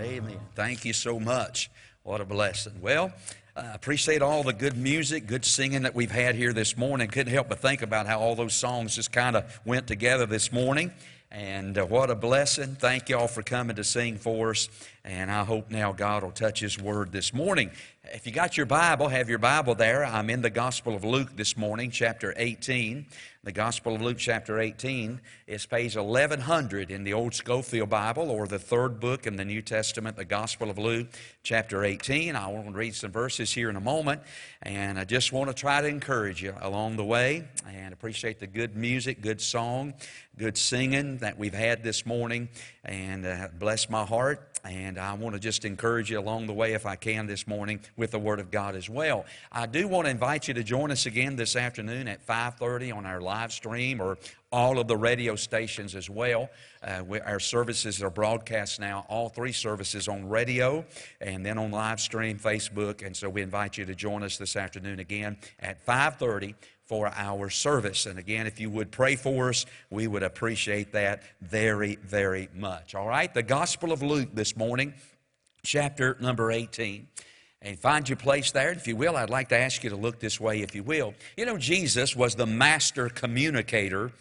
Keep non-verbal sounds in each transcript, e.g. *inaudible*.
Amen. Thank you so much. What a blessing. Well, I appreciate all the good music, good singing that we've had here this morning. Couldn't help but think about how all those songs just kind of went together this morning. And uh, what a blessing. Thank you all for coming to sing for us. And I hope now God will touch His word this morning. If you got your Bible, have your Bible there. I'm in the Gospel of Luke this morning, chapter 18. The Gospel of Luke, chapter 18, is page 1100 in the Old Scofield Bible, or the third book in the New Testament, the Gospel of Luke, chapter 18. I want to read some verses here in a moment, and I just want to try to encourage you along the way and appreciate the good music, good song, good singing that we've had this morning, and uh, bless my heart. And I want to just encourage you along the way, if I can, this morning with the Word of God as well. I do want to invite you to join us again this afternoon at 5:30 on our live stream or all of the radio stations as well. Uh, we, our services are broadcast now, all three services on radio and then on live stream, Facebook. And so we invite you to join us this afternoon again at 5:30 for our service. And again, if you would pray for us, we would appreciate that very, very much. All right, the Gospel of Luke this morning, chapter number 18 and find your place there. If you will, I'd like to ask you to look this way, if you will. You know, Jesus was the master communicator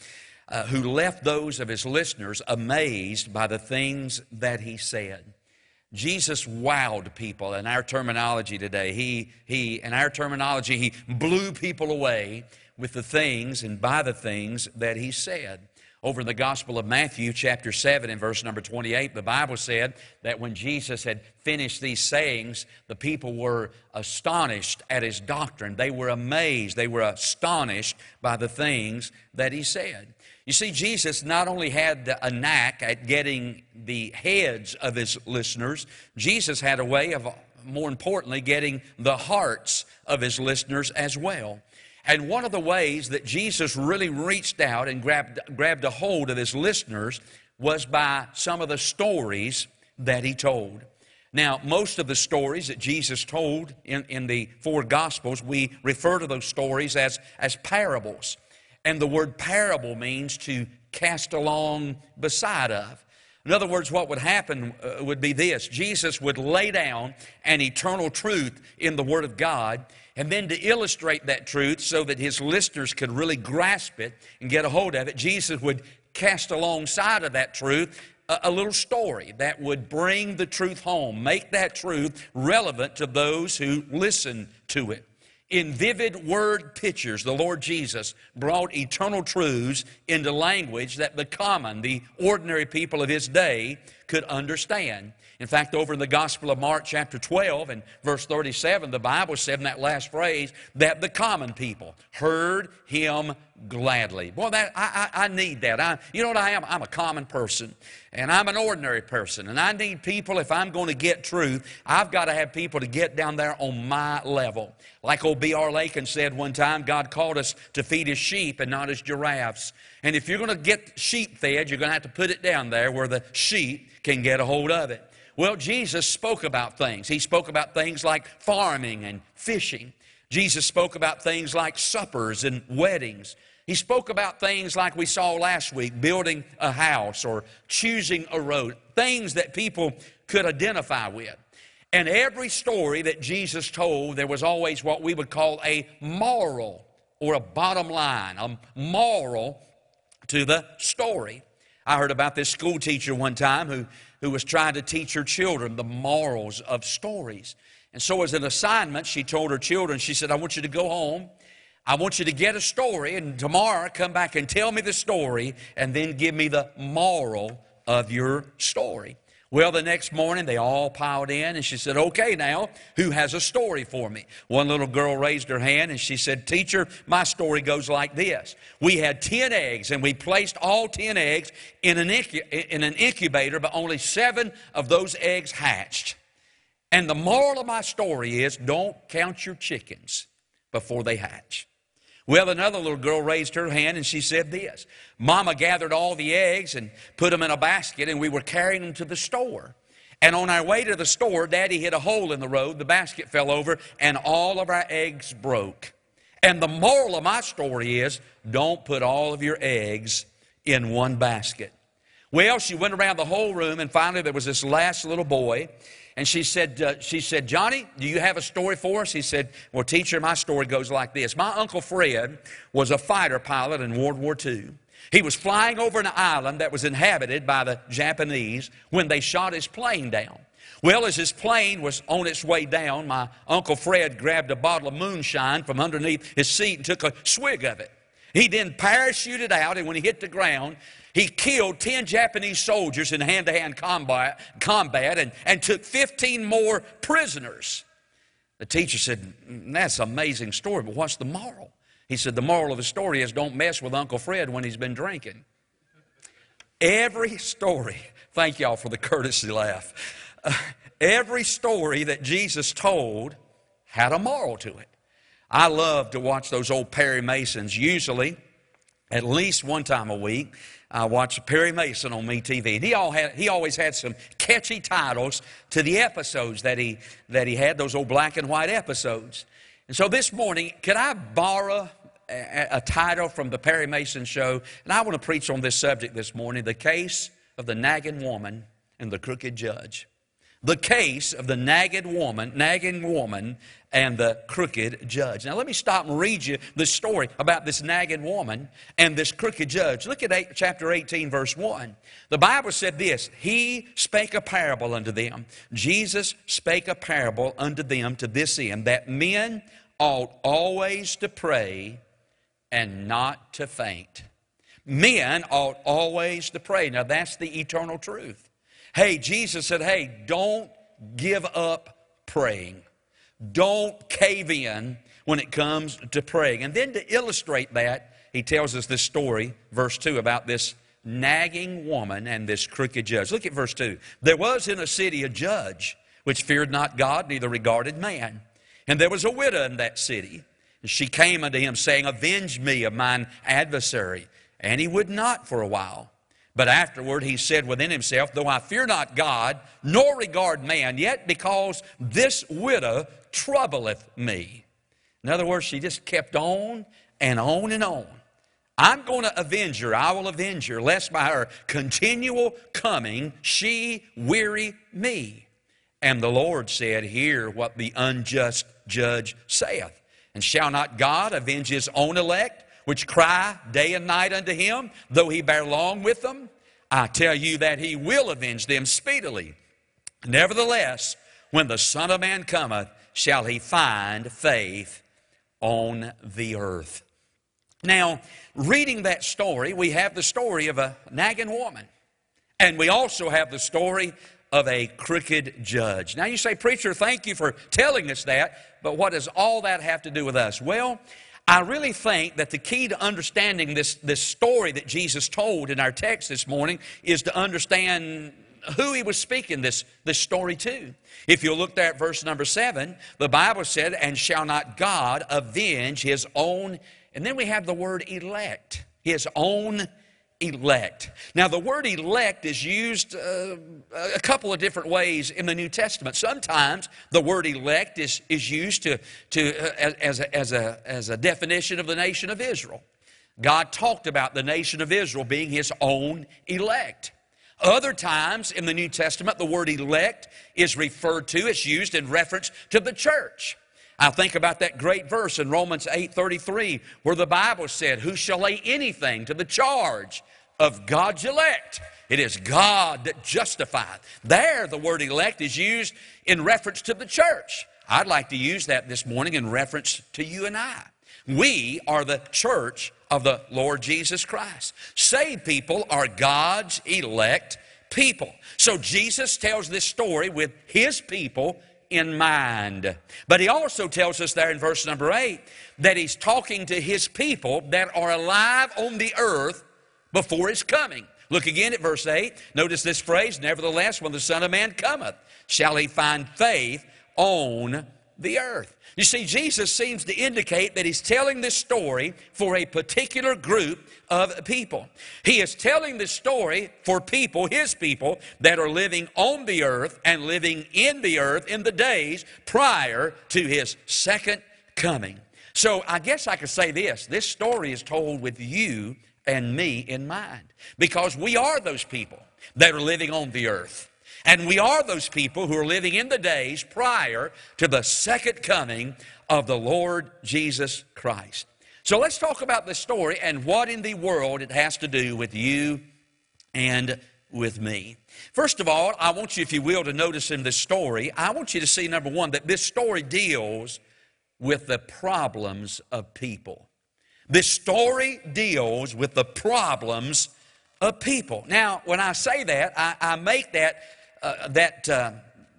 uh, who left those of his listeners amazed by the things that he said. Jesus wowed people in our terminology today. He, he, in our terminology, he blew people away with the things and by the things that he said. Over in the Gospel of Matthew, chapter 7, and verse number 28, the Bible said that when Jesus had finished these sayings, the people were astonished at his doctrine. They were amazed. They were astonished by the things that he said. You see, Jesus not only had a knack at getting the heads of his listeners, Jesus had a way of, more importantly, getting the hearts of his listeners as well. And one of the ways that Jesus really reached out and grabbed, grabbed a hold of his listeners was by some of the stories that he told. Now, most of the stories that Jesus told in, in the four Gospels, we refer to those stories as, as parables. And the word parable means to cast along beside of. In other words, what would happen uh, would be this Jesus would lay down an eternal truth in the Word of God, and then to illustrate that truth so that his listeners could really grasp it and get a hold of it, Jesus would cast alongside of that truth a, a little story that would bring the truth home, make that truth relevant to those who listen to it. In vivid word pictures, the Lord Jesus brought eternal truths into language that the common, the ordinary people of his day could understand. In fact, over in the Gospel of Mark, chapter 12, and verse 37, the Bible said in that last phrase that the common people heard him gladly. Boy, that, I, I, I need that. I, you know what I am? I'm a common person, and I'm an ordinary person, and I need people, if I'm going to get truth, I've got to have people to get down there on my level. Like old B.R. Lakin said one time, God called us to feed his sheep and not his giraffes. And if you're going to get sheep fed, you're going to have to put it down there where the sheep can get a hold of it. Well, Jesus spoke about things. He spoke about things like farming and fishing. Jesus spoke about things like suppers and weddings. He spoke about things like we saw last week building a house or choosing a road, things that people could identify with. And every story that Jesus told, there was always what we would call a moral or a bottom line, a moral to the story. I heard about this school teacher one time who who was trying to teach her children the morals of stories. And so, as an assignment, she told her children, she said, I want you to go home. I want you to get a story, and tomorrow come back and tell me the story, and then give me the moral of your story. Well, the next morning they all piled in, and she said, Okay, now, who has a story for me? One little girl raised her hand and she said, Teacher, my story goes like this. We had 10 eggs, and we placed all 10 eggs in an, in an incubator, but only seven of those eggs hatched. And the moral of my story is don't count your chickens before they hatch. Well, another little girl raised her hand and she said this Mama gathered all the eggs and put them in a basket, and we were carrying them to the store. And on our way to the store, Daddy hit a hole in the road, the basket fell over, and all of our eggs broke. And the moral of my story is don't put all of your eggs in one basket. Well, she went around the whole room, and finally there was this last little boy. And she said, uh, she said, Johnny, do you have a story for us? He said, Well, teacher, my story goes like this. My Uncle Fred was a fighter pilot in World War II. He was flying over an island that was inhabited by the Japanese when they shot his plane down. Well, as his plane was on its way down, my Uncle Fred grabbed a bottle of moonshine from underneath his seat and took a swig of it. He then parachuted out, and when he hit the ground, he killed 10 Japanese soldiers in hand to hand combat, combat and, and took 15 more prisoners. The teacher said, That's an amazing story, but what's the moral? He said, The moral of the story is don't mess with Uncle Fred when he's been drinking. Every story, *laughs* thank y'all for the courtesy laugh. Uh, *laughs* every story that Jesus told had a moral to it. I love to watch those old Perry Masons, usually at least one time a week. I watched Perry Mason on MeTV, and he, all had, he always had some catchy titles to the episodes that he, that he had, those old black and white episodes. And so this morning, could I borrow a, a title from the Perry Mason show? And I want to preach on this subject this morning the case of the nagging woman and the crooked judge the case of the nagging woman, nagging woman and the crooked judge. Now let me stop and read you the story about this nagging woman and this crooked judge. Look at eight, chapter 18 verse 1. The Bible said this, he spake a parable unto them. Jesus spake a parable unto them to this end that men ought always to pray and not to faint. Men ought always to pray. Now that's the eternal truth. Hey, Jesus said, hey, don't give up praying. Don't cave in when it comes to praying. And then to illustrate that, he tells us this story, verse 2, about this nagging woman and this crooked judge. Look at verse 2. There was in a city a judge which feared not God, neither regarded man. And there was a widow in that city. And she came unto him, saying, Avenge me of mine adversary. And he would not for a while. But afterward he said within himself, Though I fear not God, nor regard man, yet because this widow troubleth me. In other words, she just kept on and on and on. I'm going to avenge her. I will avenge her, lest by her continual coming she weary me. And the Lord said, Hear what the unjust judge saith. And shall not God avenge his own elect? Which cry day and night unto him, though he bear long with them? I tell you that he will avenge them speedily. Nevertheless, when the Son of Man cometh, shall he find faith on the earth. Now, reading that story, we have the story of a nagging woman. And we also have the story of a crooked judge. Now, you say, Preacher, thank you for telling us that, but what does all that have to do with us? Well, I really think that the key to understanding this, this story that Jesus told in our text this morning is to understand who he was speaking this, this story to. If you look there at verse number seven, the Bible said, And shall not God avenge his own, and then we have the word elect, his own elect. Now, the word elect is used uh, a couple of different ways in the New Testament. Sometimes the word elect is, is used to, to, uh, as, a, as, a, as a definition of the nation of Israel. God talked about the nation of Israel being his own elect. Other times in the New Testament, the word elect is referred to, it's used in reference to the church. I think about that great verse in Romans 8:33 where the Bible said, "Who shall lay anything to the charge of God's elect?" It is God that justifieth. There the word elect is used in reference to the church. I'd like to use that this morning in reference to you and I. We are the church of the Lord Jesus Christ. Saved people are God's elect people. So Jesus tells this story with his people in mind. But he also tells us there in verse number 8 that he's talking to his people that are alive on the earth before his coming. Look again at verse 8. Notice this phrase, nevertheless, when the Son of Man cometh, shall he find faith on the earth. You see, Jesus seems to indicate that he's telling this story for a particular group of people. He is telling this story for people, his people, that are living on the earth and living in the earth in the days prior to his second coming. So I guess I could say this this story is told with you and me in mind because we are those people that are living on the earth. And we are those people who are living in the days prior to the second coming of the Lord Jesus Christ. So let's talk about this story and what in the world it has to do with you and with me. First of all, I want you, if you will, to notice in this story, I want you to see, number one, that this story deals with the problems of people. This story deals with the problems of people. Now, when I say that, I, I make that, uh, that, uh,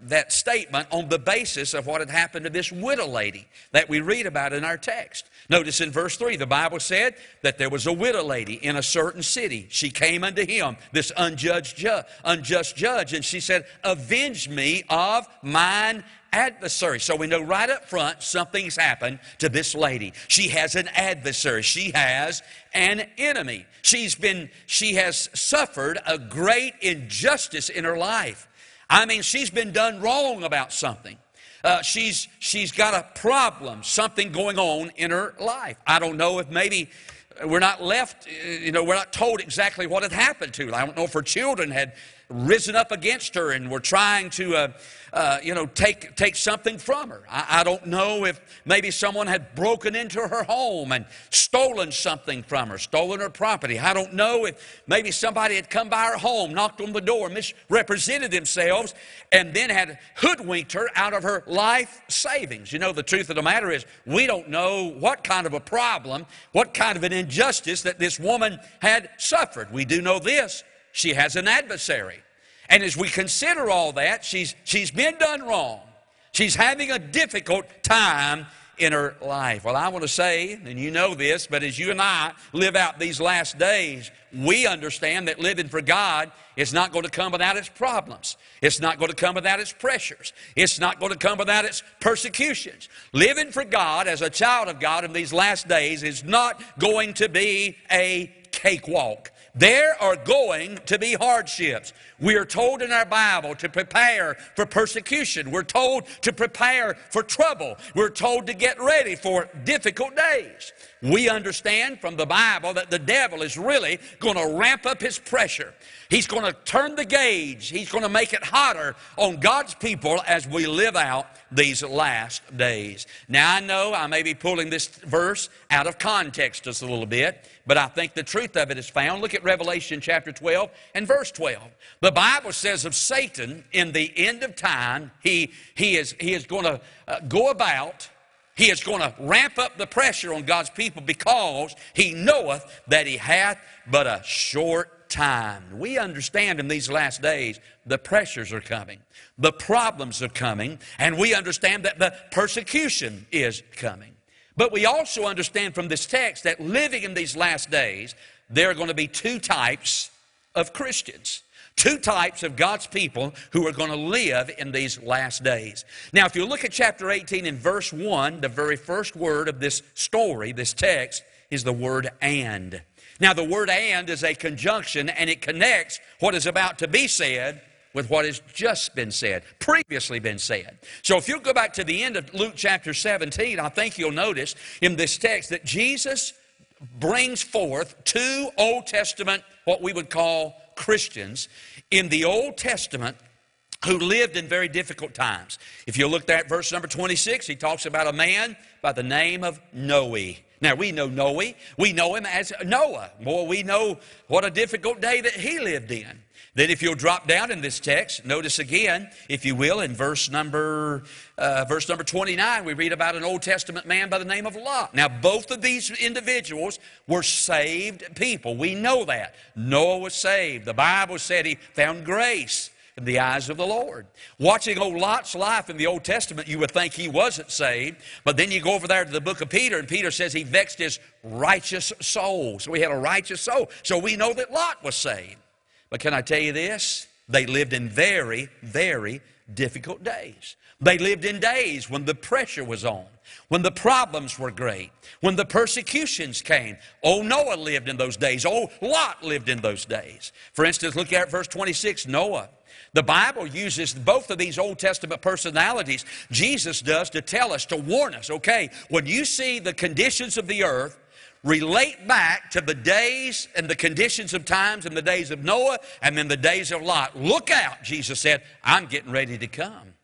that statement on the basis of what had happened to this widow lady that we read about in our text. Notice in verse 3, the Bible said that there was a widow lady in a certain city. She came unto him, this unjudged ju- unjust judge, and she said, Avenge me of mine adversary. So we know right up front something's happened to this lady. She has an adversary. She has an enemy. She's been, she has suffered a great injustice in her life. I mean, she's been done wrong about something. Uh, she's, she's got a problem, something going on in her life. I don't know if maybe we're not left, uh, you know, we're not told exactly what had happened to her. I don't know if her children had risen up against her and were trying to, uh, uh, you know, take, take something from her. I, I, don't know if maybe someone had broken into her home and stolen something from her, stolen her property. I don't know if maybe somebody had come by her home, knocked on the door, misrepresented themselves, and then had hoodwinked her out of her life savings. You know, the truth of the matter is, we don't know what kind of a problem, what kind of an injustice that this woman had suffered. We do know this she has an adversary. And as we consider all that, she's, she's been done wrong. She's having a difficult time in her life. Well, I want to say, and you know this, but as you and I live out these last days, we understand that living for God is not going to come without its problems. It's not going to come without its pressures. It's not going to come without its persecutions. Living for God as a child of God in these last days is not going to be a cakewalk. There are going to be hardships. We are told in our Bible to prepare for persecution. We're told to prepare for trouble. We're told to get ready for difficult days. We understand from the Bible that the devil is really going to ramp up his pressure. He's going to turn the gauge. He's going to make it hotter on God's people as we live out these last days. Now, I know I may be pulling this verse out of context just a little bit, but I think the truth of it is found. Look at Revelation chapter 12 and verse 12. The Bible says of Satan in the end of time, he, he, is, he is going to uh, go about he is going to ramp up the pressure on God's people because he knoweth that he hath but a short time. We understand in these last days the pressures are coming, the problems are coming, and we understand that the persecution is coming. But we also understand from this text that living in these last days, there are going to be two types of Christians. Two types of God's people who are going to live in these last days. Now, if you look at chapter 18 in verse 1, the very first word of this story, this text, is the word and. Now, the word and is a conjunction and it connects what is about to be said with what has just been said, previously been said. So if you go back to the end of Luke chapter 17, I think you'll notice in this text that Jesus brings forth two Old Testament, what we would call Christians in the Old Testament who lived in very difficult times. If you look at verse number 26, he talks about a man by the name of Noe. Now, we know Noe. We know him as Noah. Boy, we know what a difficult day that he lived in. Then, if you'll drop down in this text, notice again, if you will, in verse number uh, verse number 29, we read about an Old Testament man by the name of Lot. Now, both of these individuals were saved people. We know that. Noah was saved. The Bible said he found grace in the eyes of the Lord. Watching old Lot's life in the Old Testament, you would think he wasn't saved, but then you go over there to the book of Peter, and Peter says he vexed his righteous soul. So he had a righteous soul. So we know that Lot was saved. But can I tell you this? They lived in very, very difficult days. They lived in days when the pressure was on, when the problems were great, when the persecutions came. Oh, Noah lived in those days. Oh, Lot lived in those days. For instance, look at verse 26 Noah. The Bible uses both of these Old Testament personalities, Jesus does, to tell us, to warn us, okay, when you see the conditions of the earth relate back to the days and the conditions of times and the days of Noah and then the days of Lot. Look out, Jesus said, I'm getting ready to come.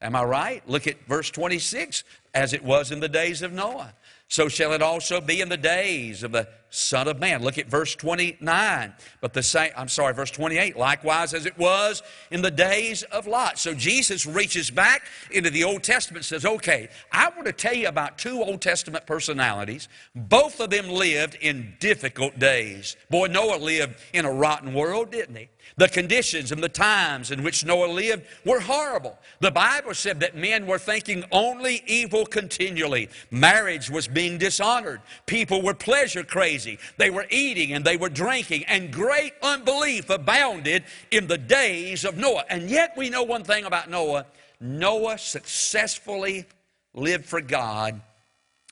Am I right? Look at verse 26 as it was in the days of Noah. So shall it also be in the days of the Son of Man. Look at verse 29. But the same, I'm sorry, verse 28. Likewise as it was in the days of Lot. So Jesus reaches back into the Old Testament says, okay, I want to tell you about two Old Testament personalities. Both of them lived in difficult days. Boy, Noah lived in a rotten world, didn't he? The conditions and the times in which Noah lived were horrible. The Bible said that men were thinking only evil continually. Marriage was being dishonored. People were pleasure crazy. They were eating and they were drinking, and great unbelief abounded in the days of Noah. And yet, we know one thing about Noah Noah successfully lived for God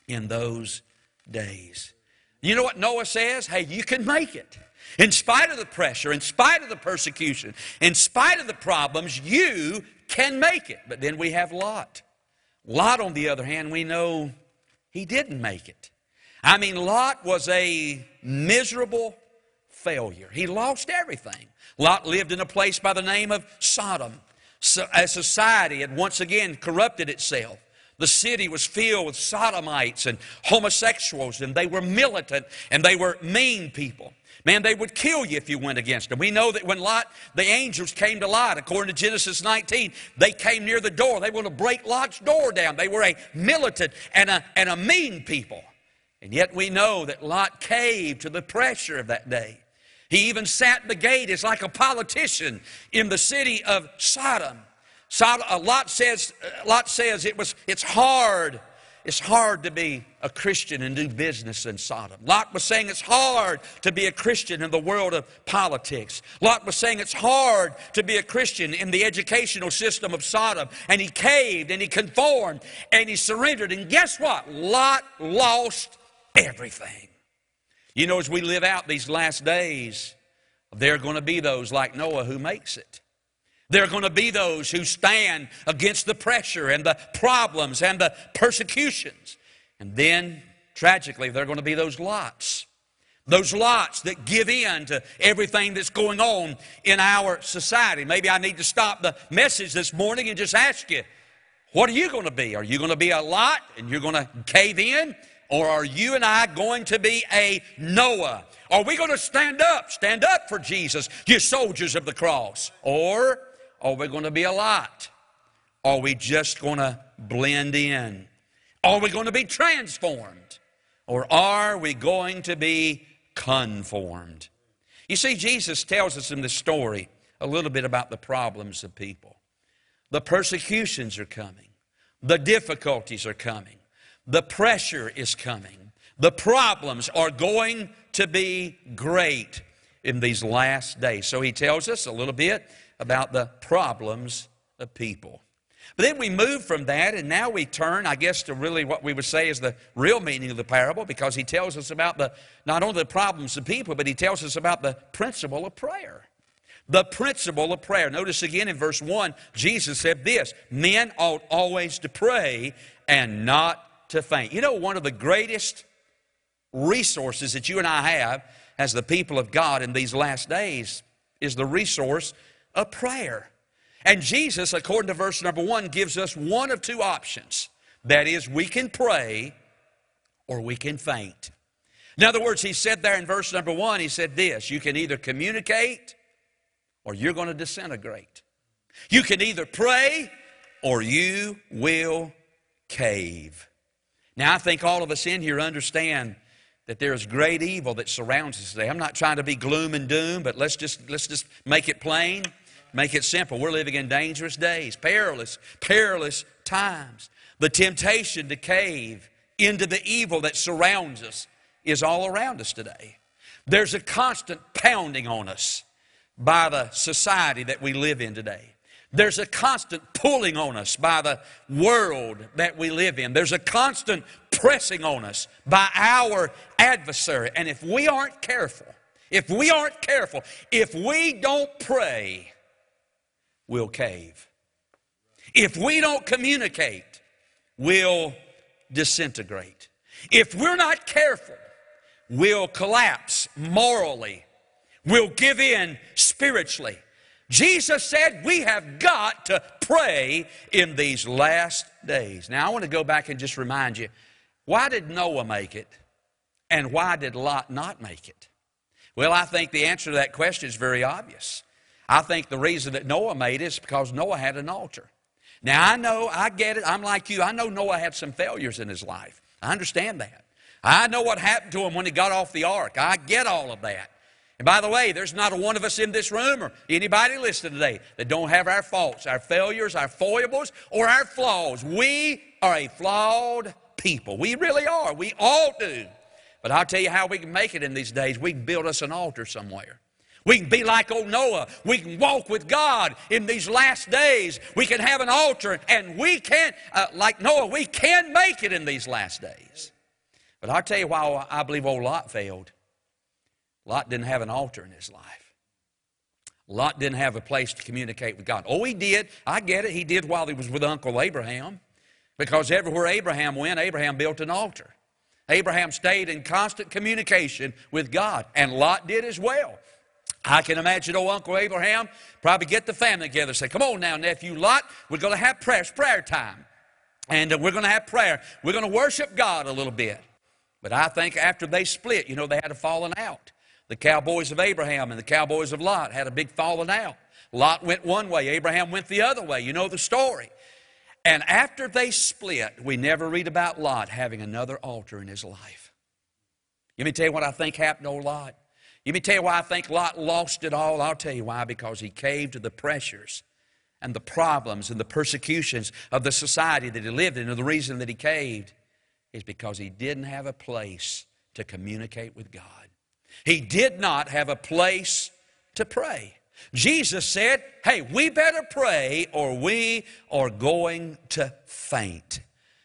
in those days. You know what Noah says? Hey, you can make it. In spite of the pressure, in spite of the persecution, in spite of the problems, you can make it. But then we have Lot. Lot, on the other hand, we know he didn't make it. I mean, Lot was a miserable failure. He lost everything. Lot lived in a place by the name of Sodom. So a society had once again corrupted itself. The city was filled with sodomites and homosexuals, and they were militant and they were mean people. Man, they would kill you if you went against them. We know that when Lot, the angels came to Lot, according to Genesis 19, they came near the door. They wanted to break Lot's door down. They were a militant and a, and a mean people. And yet we know that Lot caved to the pressure of that day. He even sat at the gate as like a politician in the city of Sodom. Sodom uh, Lot says, uh, Lot says it was, it's hard it's hard to be a Christian and do business in Sodom. Lot was saying it's hard to be a Christian in the world of politics. Lot was saying it's hard to be a Christian in the educational system of Sodom. And he caved and he conformed and he surrendered. And guess what? Lot lost everything. You know, as we live out these last days, there are going to be those like Noah who makes it. There are going to be those who stand against the pressure and the problems and the persecutions. And then, tragically, there are going to be those lots. Those lots that give in to everything that's going on in our society. Maybe I need to stop the message this morning and just ask you, what are you going to be? Are you going to be a lot and you're going to cave in? Or are you and I going to be a Noah? Are we going to stand up? Stand up for Jesus, you soldiers of the cross. Or are we going to be a lot? Are we just going to blend in? Are we going to be transformed? Or are we going to be conformed? You see, Jesus tells us in this story a little bit about the problems of people. The persecutions are coming, the difficulties are coming, the pressure is coming, the problems are going to be great in these last days. So he tells us a little bit about the problems of people. But then we move from that, and now we turn, I guess, to really what we would say is the real meaning of the parable, because he tells us about the not only the problems of people, but he tells us about the principle of prayer. The principle of prayer. Notice again in verse 1, Jesus said this Men ought always to pray and not to faint. You know, one of the greatest resources that you and I have as the people of God in these last days is the resource of prayer. And Jesus, according to verse number one, gives us one of two options. That is, we can pray or we can faint. In other words, he said there in verse number one, he said this you can either communicate or you're going to disintegrate. You can either pray or you will cave. Now, I think all of us in here understand that there is great evil that surrounds us today. I'm not trying to be gloom and doom, but let's just, let's just make it plain. Make it simple. We're living in dangerous days, perilous, perilous times. The temptation to cave into the evil that surrounds us is all around us today. There's a constant pounding on us by the society that we live in today. There's a constant pulling on us by the world that we live in. There's a constant pressing on us by our adversary. And if we aren't careful, if we aren't careful, if we don't pray, we'll cave. If we don't communicate, we'll disintegrate. If we're not careful, we'll collapse morally, We'll give in spiritually. Jesus said we have got to pray in these last days. Now, I want to go back and just remind you why did Noah make it and why did Lot not make it? Well, I think the answer to that question is very obvious. I think the reason that Noah made it is because Noah had an altar. Now, I know, I get it. I'm like you. I know Noah had some failures in his life. I understand that. I know what happened to him when he got off the ark. I get all of that. And by the way, there's not a one of us in this room or anybody listening today that don't have our faults, our failures, our foibles, or our flaws. We are a flawed people. We really are. We all do. But I'll tell you how we can make it in these days. We can build us an altar somewhere. We can be like old Noah. We can walk with God in these last days. We can have an altar, and we can, uh, like Noah, we can make it in these last days. But I'll tell you why I believe old Lot failed. Lot didn't have an altar in his life. Lot didn't have a place to communicate with God. Oh, he did. I get it. He did while he was with Uncle Abraham. Because everywhere Abraham went, Abraham built an altar. Abraham stayed in constant communication with God, and Lot did as well. I can imagine old Uncle Abraham probably get the family together and say, Come on now, nephew Lot, we're going to have prayer, prayer time. And uh, we're going to have prayer. We're going to worship God a little bit. But I think after they split, you know, they had a falling out. The cowboys of Abraham and the cowboys of Lot had a big falling out. Lot went one way, Abraham went the other way. You know the story. And after they split, we never read about Lot having another altar in his life. Let me tell you what I think happened to Lot. Let me tell you why I think Lot lost it all. I'll tell you why. Because he caved to the pressures and the problems and the persecutions of the society that he lived in. And the reason that he caved is because he didn't have a place to communicate with God. He did not have a place to pray. Jesus said, Hey, we better pray or we are going to faint.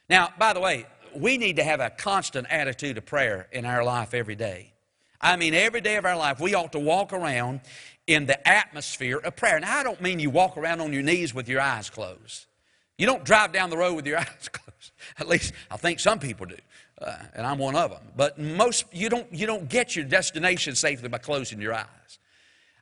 Now, by the way, we need to have a constant attitude of prayer in our life every day. I mean, every day of our life, we ought to walk around in the atmosphere of prayer. Now, I don't mean you walk around on your knees with your eyes closed. You don't drive down the road with your *laughs* eyes closed. At least I think some people do, uh, and I'm one of them. But most, you don't, you don't get your destination safely by closing your eyes.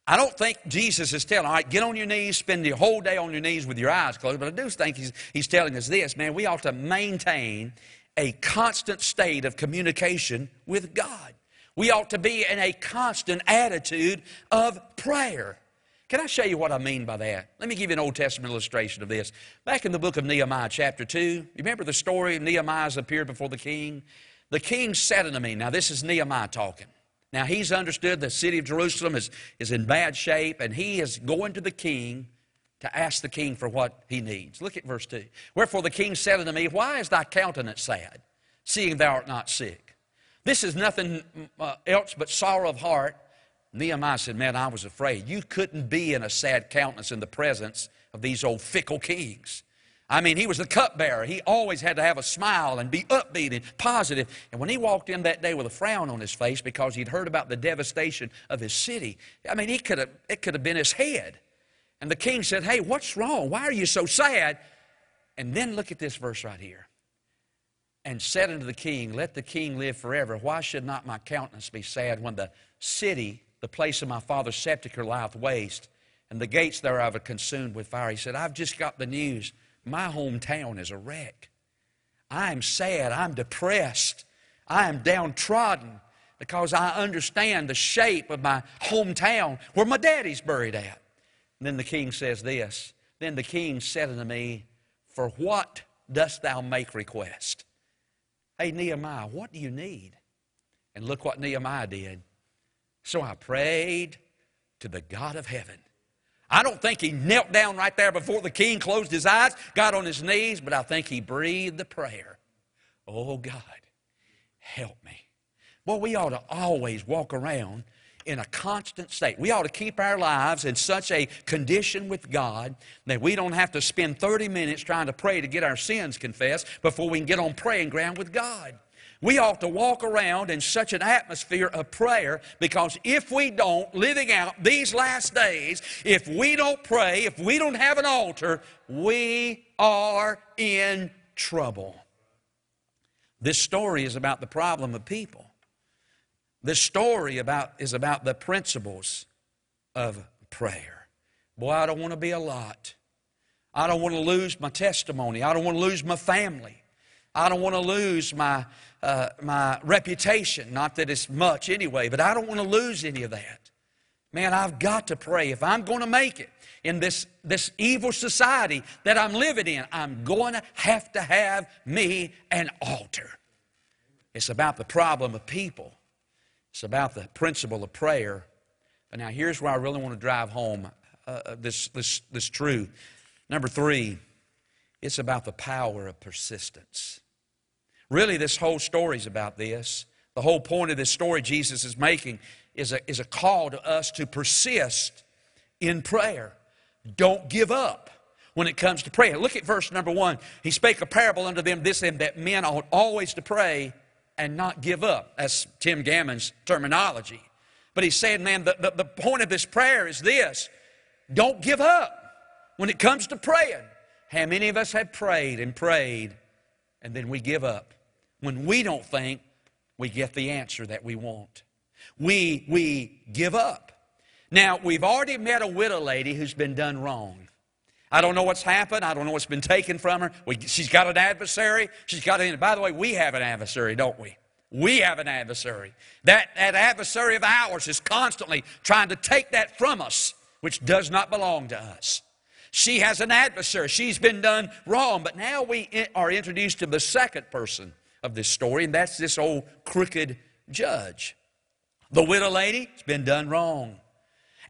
I don't think Jesus is telling, all right, get on your knees, spend the whole day on your knees with your eyes closed, but I do think he's, he's telling us this, man, we ought to maintain a constant state of communication with God. We ought to be in a constant attitude of prayer. Can I show you what I mean by that? Let me give you an Old Testament illustration of this. Back in the book of Nehemiah, chapter 2, you remember the story? Nehemiah's appeared before the king. The king said unto me, now this is Nehemiah talking. Now, he's understood the city of Jerusalem is, is in bad shape, and he is going to the king to ask the king for what he needs. Look at verse 2. Wherefore the king said unto me, Why is thy countenance sad, seeing thou art not sick? This is nothing uh, else but sorrow of heart. Nehemiah said, Man, I was afraid. You couldn't be in a sad countenance in the presence of these old fickle kings. I mean, he was the cupbearer. He always had to have a smile and be upbeat and positive. And when he walked in that day with a frown on his face because he'd heard about the devastation of his city, I mean, he could have, it could have been his head. And the king said, Hey, what's wrong? Why are you so sad? And then look at this verse right here. And said unto the king, Let the king live forever. Why should not my countenance be sad when the city, the place of my father's sepulchre, lieth waste, and the gates thereof are consumed with fire? He said, I've just got the news my hometown is a wreck. I'm sad. I'm depressed. I am downtrodden because I understand the shape of my hometown where my daddy's buried at. And then the king says this Then the king said unto me, For what dost thou make request? Hey, Nehemiah, what do you need? And look what Nehemiah did. So I prayed to the God of heaven I don't think he knelt down right there before the king, closed his eyes, got on his knees, but I think he breathed the prayer Oh God, help me. Well, we ought to always walk around in a constant state. We ought to keep our lives in such a condition with God that we don't have to spend 30 minutes trying to pray to get our sins confessed before we can get on praying ground with God. We ought to walk around in such an atmosphere of prayer because if we don't, living out these last days, if we don't pray, if we don't have an altar, we are in trouble. This story is about the problem of people. This story about, is about the principles of prayer. Boy, I don't want to be a lot. I don't want to lose my testimony. I don't want to lose my family. I don't want to lose my, uh, my reputation. Not that it's much anyway, but I don't want to lose any of that. Man, I've got to pray. If I'm going to make it in this, this evil society that I'm living in, I'm going to have to have me an altar. It's about the problem of people, it's about the principle of prayer. But now, here's where I really want to drive home uh, uh this, this, this truth. Number three, it's about the power of persistence. Really, this whole story is about this. The whole point of this story Jesus is making is a, is a call to us to persist in prayer. Don't give up when it comes to prayer. Look at verse number one. He spake a parable unto them, this and that men ought always to pray and not give up. That's Tim Gammons' terminology. But he's saying, man, the, the, the point of this prayer is this don't give up when it comes to praying. How many of us have prayed and prayed and then we give up? When we don't think we get the answer that we want we, we give up. Now, we've already met a widow lady who's been done wrong. I don't know what's happened. I don't know what's been taken from her. We, she's got an adversary. She's got an, by the way, we have an adversary, don't we? We have an adversary. That, that adversary of ours is constantly trying to take that from us, which does not belong to us. She has an adversary. She's been done wrong. But now we are introduced to the second person of this story, and that's this old crooked judge. The widow lady, it's been done wrong.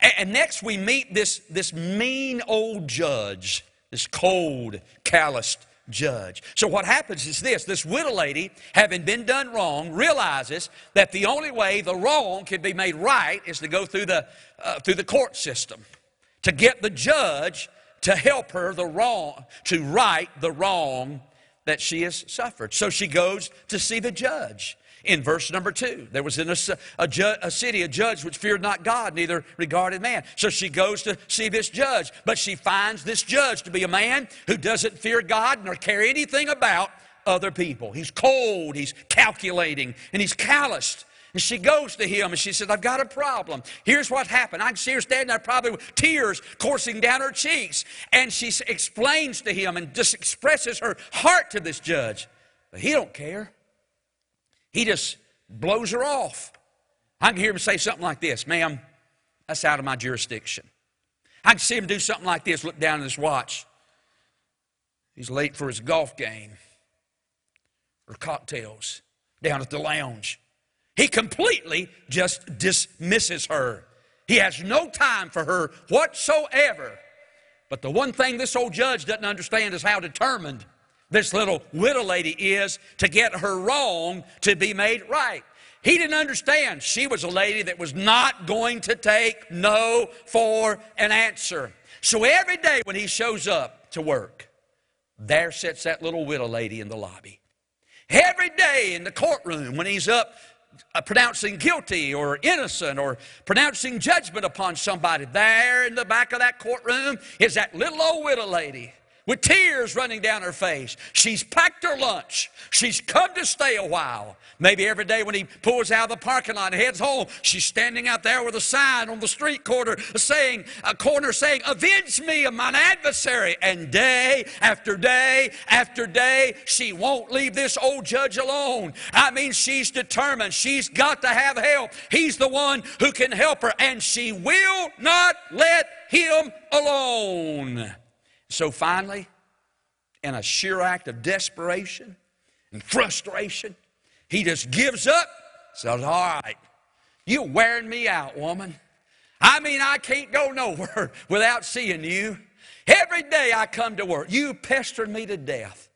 And, and next we meet this, this mean old judge, this cold, calloused judge. So what happens is this this widow lady, having been done wrong, realizes that the only way the wrong can be made right is to go through the, uh, through the court system to get the judge to help her the wrong, to right the wrong that she has suffered. So she goes to see the judge in verse number two. There was in a, a, ju- a, city a judge which feared not God, neither regarded man. So she goes to see this judge, but she finds this judge to be a man who doesn't fear God nor care anything about other people. He's cold, he's calculating, and he's calloused. And she goes to him and she says, I've got a problem. Here's what happened. I can see her standing there probably with tears coursing down her cheeks. And she explains to him and just expresses her heart to this judge. But he don't care. He just blows her off. I can hear him say something like this Ma'am, that's out of my jurisdiction. I can see him do something like this, look down at his watch. He's late for his golf game or cocktails down at the lounge. He completely just dismisses her. He has no time for her whatsoever. But the one thing this old judge doesn't understand is how determined this little widow lady is to get her wrong to be made right. He didn't understand she was a lady that was not going to take no for an answer. So every day when he shows up to work, there sits that little widow lady in the lobby. Every day in the courtroom when he's up Uh, pronouncing guilty or innocent or pronouncing judgment upon somebody, there in the back of that courtroom is that little old widow lady with tears running down her face. She's packed her lunch. She's come to stay a while. Maybe every day when he pulls out of the parking lot and heads home, she's standing out there with a sign on the street corner saying, a corner saying, Avenge me of mine adversary. And day after day after day, she won't leave this old judge alone. I mean, she's determined. She's got to have help. He's the one who can help her, and she will not let him alone. So finally, in a sheer act of desperation and frustration, he just gives up, says, All right, you're wearing me out, woman. I mean, I can't go nowhere *laughs* without seeing you. Every day I come to work, you pester me to death.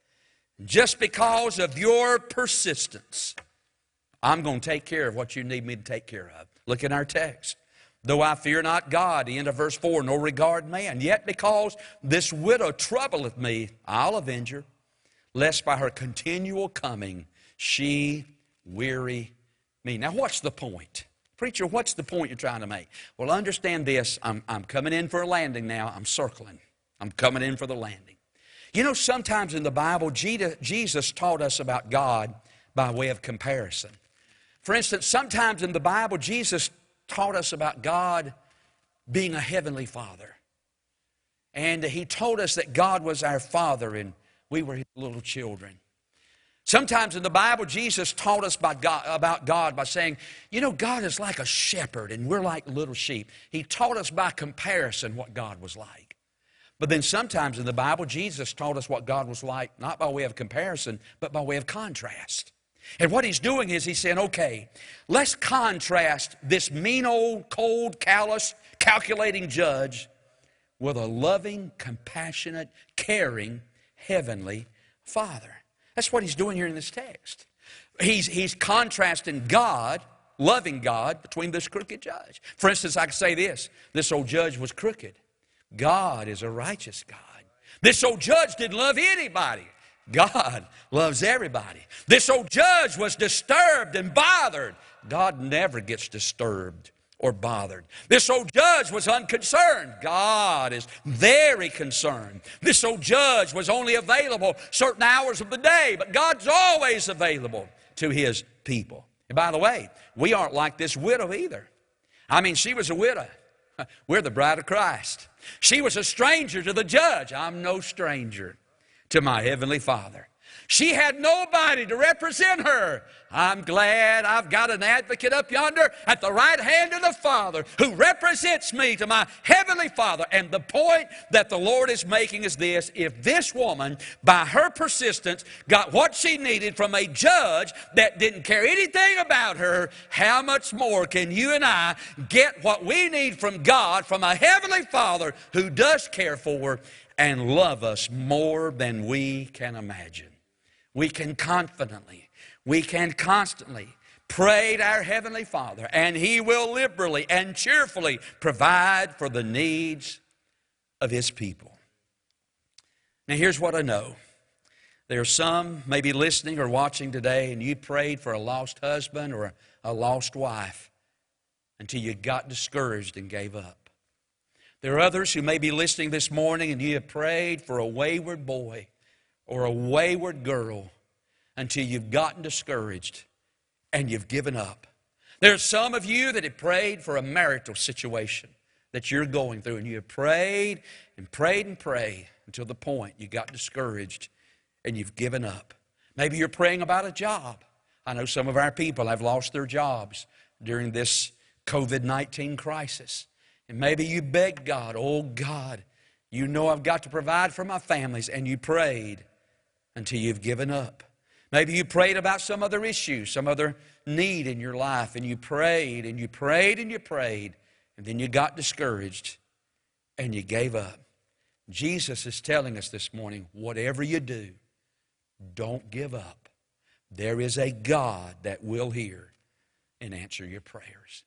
Just because of your persistence, I'm going to take care of what you need me to take care of. Look in our text. Though I fear not God, the end of verse 4, nor regard man, yet because this widow troubleth me, I'll avenge her, lest by her continual coming she weary me. Now, what's the point? Preacher, what's the point you're trying to make? Well, understand this. I'm, I'm coming in for a landing now. I'm circling. I'm coming in for the landing. You know, sometimes in the Bible, Jesus taught us about God by way of comparison. For instance, sometimes in the Bible, Jesus taught us about God being a heavenly Father. And He told us that God was our Father and we were His little children. Sometimes in the Bible, Jesus taught us God, about God by saying, you know, God is like a shepherd and we're like little sheep. He taught us by comparison what God was like. But then sometimes in the Bible, Jesus taught us what God was like, not by way of comparison, but by way of contrast. And what he's doing is he's saying, okay, let's contrast this mean old, cold, callous, calculating judge with a loving, compassionate, caring, heavenly Father. That's what he's doing here in this text. He's, he's contrasting God, loving God, between this crooked judge. For instance, I could say this this old judge was crooked. God is a righteous God. This old judge didn't love anybody. God loves everybody. This old judge was disturbed and bothered. God never gets disturbed or bothered. This old judge was unconcerned. God is very concerned. This old judge was only available certain hours of the day, but God's always available to his people. And by the way, we aren't like this widow either. I mean, she was a widow. *laughs* We're the bride of Christ. She was a stranger to the judge. I'm no stranger to my Heavenly Father. She had nobody to represent her. I'm glad I've got an advocate up yonder at the right hand of the Father who represents me to my Heavenly Father. And the point that the Lord is making is this if this woman, by her persistence, got what she needed from a judge that didn't care anything about her, how much more can you and I get what we need from God, from a Heavenly Father who does care for and love us more than we can imagine? We can confidently, we can constantly pray to our Heavenly Father, and He will liberally and cheerfully provide for the needs of His people. Now, here's what I know. There are some maybe listening or watching today, and you prayed for a lost husband or a lost wife until you got discouraged and gave up. There are others who may be listening this morning, and you have prayed for a wayward boy or a wayward girl until you've gotten discouraged and you've given up. There are some of you that have prayed for a marital situation that you're going through, and you have prayed and prayed and prayed until the point you got discouraged and you've given up. Maybe you're praying about a job. I know some of our people have lost their jobs during this COVID 19 crisis. And maybe you begged God, oh God, you know I've got to provide for my families, and you prayed until you've given up. Maybe you prayed about some other issue, some other need in your life, and you prayed and you prayed and you prayed, and then you got discouraged and you gave up. Jesus is telling us this morning whatever you do, don't give up. There is a God that will hear and answer your prayers.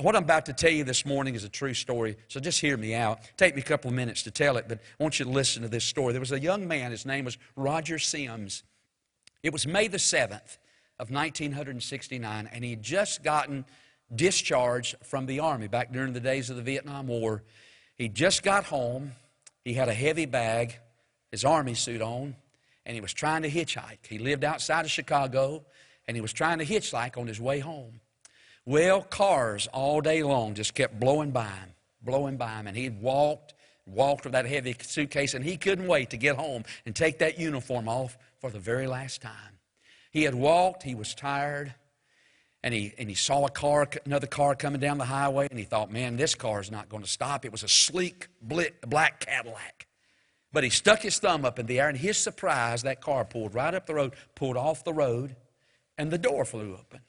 What I'm about to tell you this morning is a true story, so just hear me out. Take me a couple of minutes to tell it, but I want you to listen to this story. There was a young man, his name was Roger Sims. It was May the 7th of 1969, and he had just gotten discharged from the Army back during the days of the Vietnam War. He just got home, he had a heavy bag, his Army suit on, and he was trying to hitchhike. He lived outside of Chicago, and he was trying to hitchhike on his way home. Well, cars all day long just kept blowing by him, blowing by him. And he'd walked, walked with that heavy suitcase, and he couldn't wait to get home and take that uniform off for the very last time. He had walked, he was tired, and he, and he saw a car, another car coming down the highway, and he thought, man, this car is not going to stop. It was a sleek black Cadillac. But he stuck his thumb up in the air, and his surprise, that car pulled right up the road, pulled off the road, and the door flew open.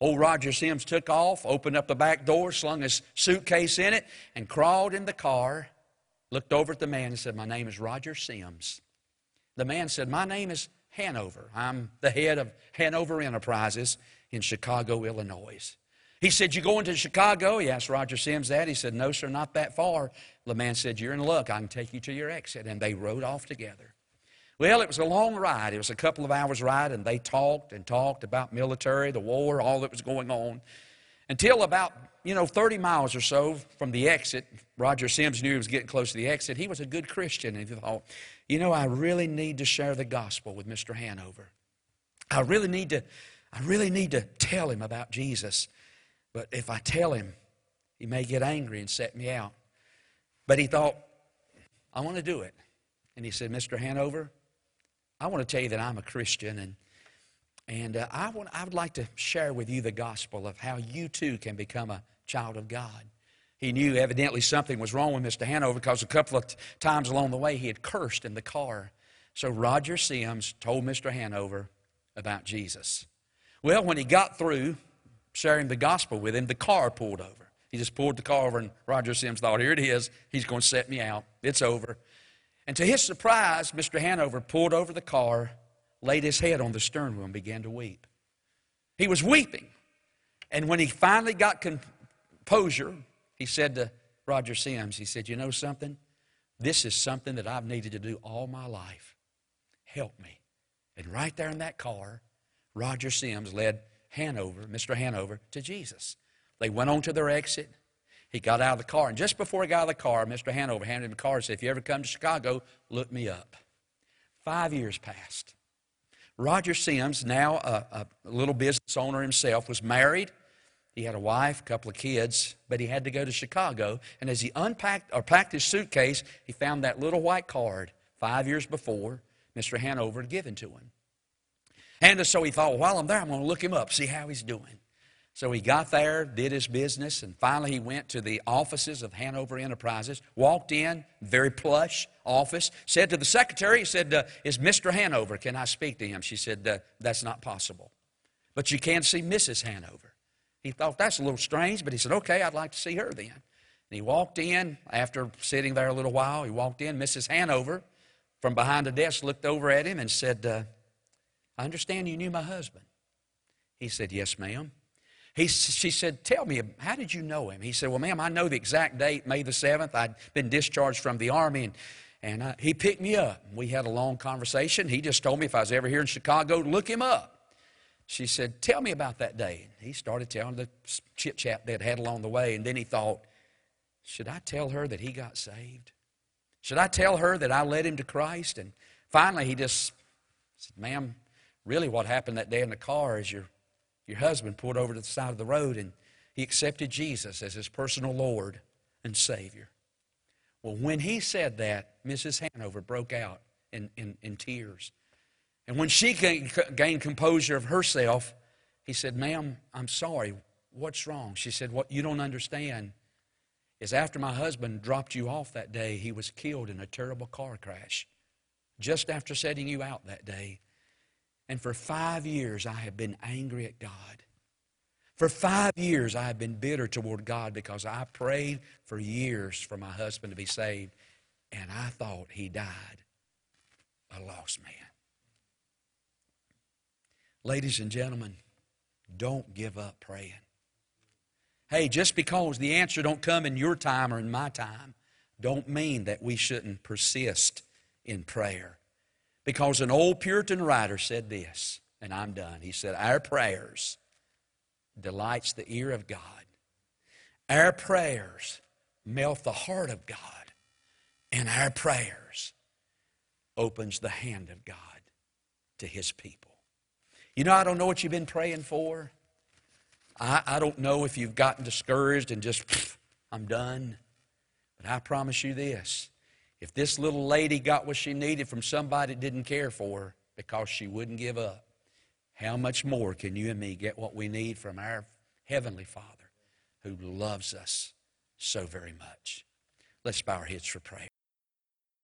Old Roger Sims took off, opened up the back door, slung his suitcase in it, and crawled in the car, looked over at the man and said, My name is Roger Sims. The man said, My name is Hanover. I'm the head of Hanover Enterprises in Chicago, Illinois. He said, You going to Chicago? He asked Roger Sims that. He said, No, sir, not that far. The man said, You're in luck. I can take you to your exit. And they rode off together. Well, it was a long ride. It was a couple of hours' ride, and they talked and talked about military, the war, all that was going on. Until about, you know, 30 miles or so from the exit, Roger Sims knew he was getting close to the exit. He was a good Christian, and he thought, you know, I really need to share the gospel with Mr. Hanover. I really need to, I really need to tell him about Jesus. But if I tell him, he may get angry and set me out. But he thought, I want to do it. And he said, Mr. Hanover, I want to tell you that I'm a Christian and and uh, I, want, I would like to share with you the gospel of how you too can become a child of God. He knew evidently something was wrong with Mr. Hanover because a couple of t- times along the way he had cursed in the car. So Roger Sims told Mr. Hanover about Jesus. Well, when he got through sharing the gospel with him, the car pulled over. He just pulled the car over, and Roger Sims thought, Here it is. He's going to set me out. It's over. And to his surprise, Mr. Hanover pulled over the car, laid his head on the stern wheel, and began to weep. He was weeping. And when he finally got composure, he said to Roger Sims, He said, You know something? This is something that I've needed to do all my life. Help me. And right there in that car, Roger Sims led Hanover, Mr. Hanover, to Jesus. They went on to their exit. He got out of the car, and just before he got out of the car, Mr. Hanover handed him a card and said, If you ever come to Chicago, look me up. Five years passed. Roger Sims, now a, a little business owner himself, was married. He had a wife, a couple of kids, but he had to go to Chicago. And as he unpacked or packed his suitcase, he found that little white card five years before Mr. Hanover had given to him. And so he thought, well, while I'm there, I'm going to look him up, see how he's doing. So he got there, did his business, and finally he went to the offices of Hanover Enterprises, walked in, very plush office, said to the secretary, he said, uh, Is Mr. Hanover, can I speak to him? She said, uh, That's not possible. But you can see Mrs. Hanover. He thought that's a little strange, but he said, Okay, I'd like to see her then. And he walked in, after sitting there a little while, he walked in. Mrs. Hanover, from behind the desk, looked over at him and said, uh, I understand you knew my husband. He said, Yes, ma'am. He, she said, Tell me, how did you know him? He said, Well, ma'am, I know the exact date, May the 7th. I'd been discharged from the Army, and, and I, he picked me up. We had a long conversation. He just told me if I was ever here in Chicago, look him up. She said, Tell me about that day. And he started telling the chit chat they'd had along the way, and then he thought, Should I tell her that he got saved? Should I tell her that I led him to Christ? And finally, he just said, Ma'am, really what happened that day in the car is your your husband pulled over to the side of the road and he accepted Jesus as his personal Lord and Savior. Well, when he said that, Mrs. Hanover broke out in, in, in tears. And when she gained composure of herself, he said, Ma'am, I'm sorry. What's wrong? She said, What you don't understand is after my husband dropped you off that day, he was killed in a terrible car crash. Just after setting you out that day, and for five years, I have been angry at God. For five years, I have been bitter toward God because I prayed for years for my husband to be saved, and I thought he died a lost man. Ladies and gentlemen, don't give up praying. Hey, just because the answer don't come in your time or in my time, don't mean that we shouldn't persist in prayer. Because an old Puritan writer said this, and I'm done. He said, Our prayers delights the ear of God. Our prayers melt the heart of God. And our prayers opens the hand of God to his people. You know, I don't know what you've been praying for. I, I don't know if you've gotten discouraged and just, I'm done. But I promise you this if this little lady got what she needed from somebody that didn't care for her because she wouldn't give up, how much more can you and me get what we need from our Heavenly Father who loves us so very much? Let's bow our heads for prayer.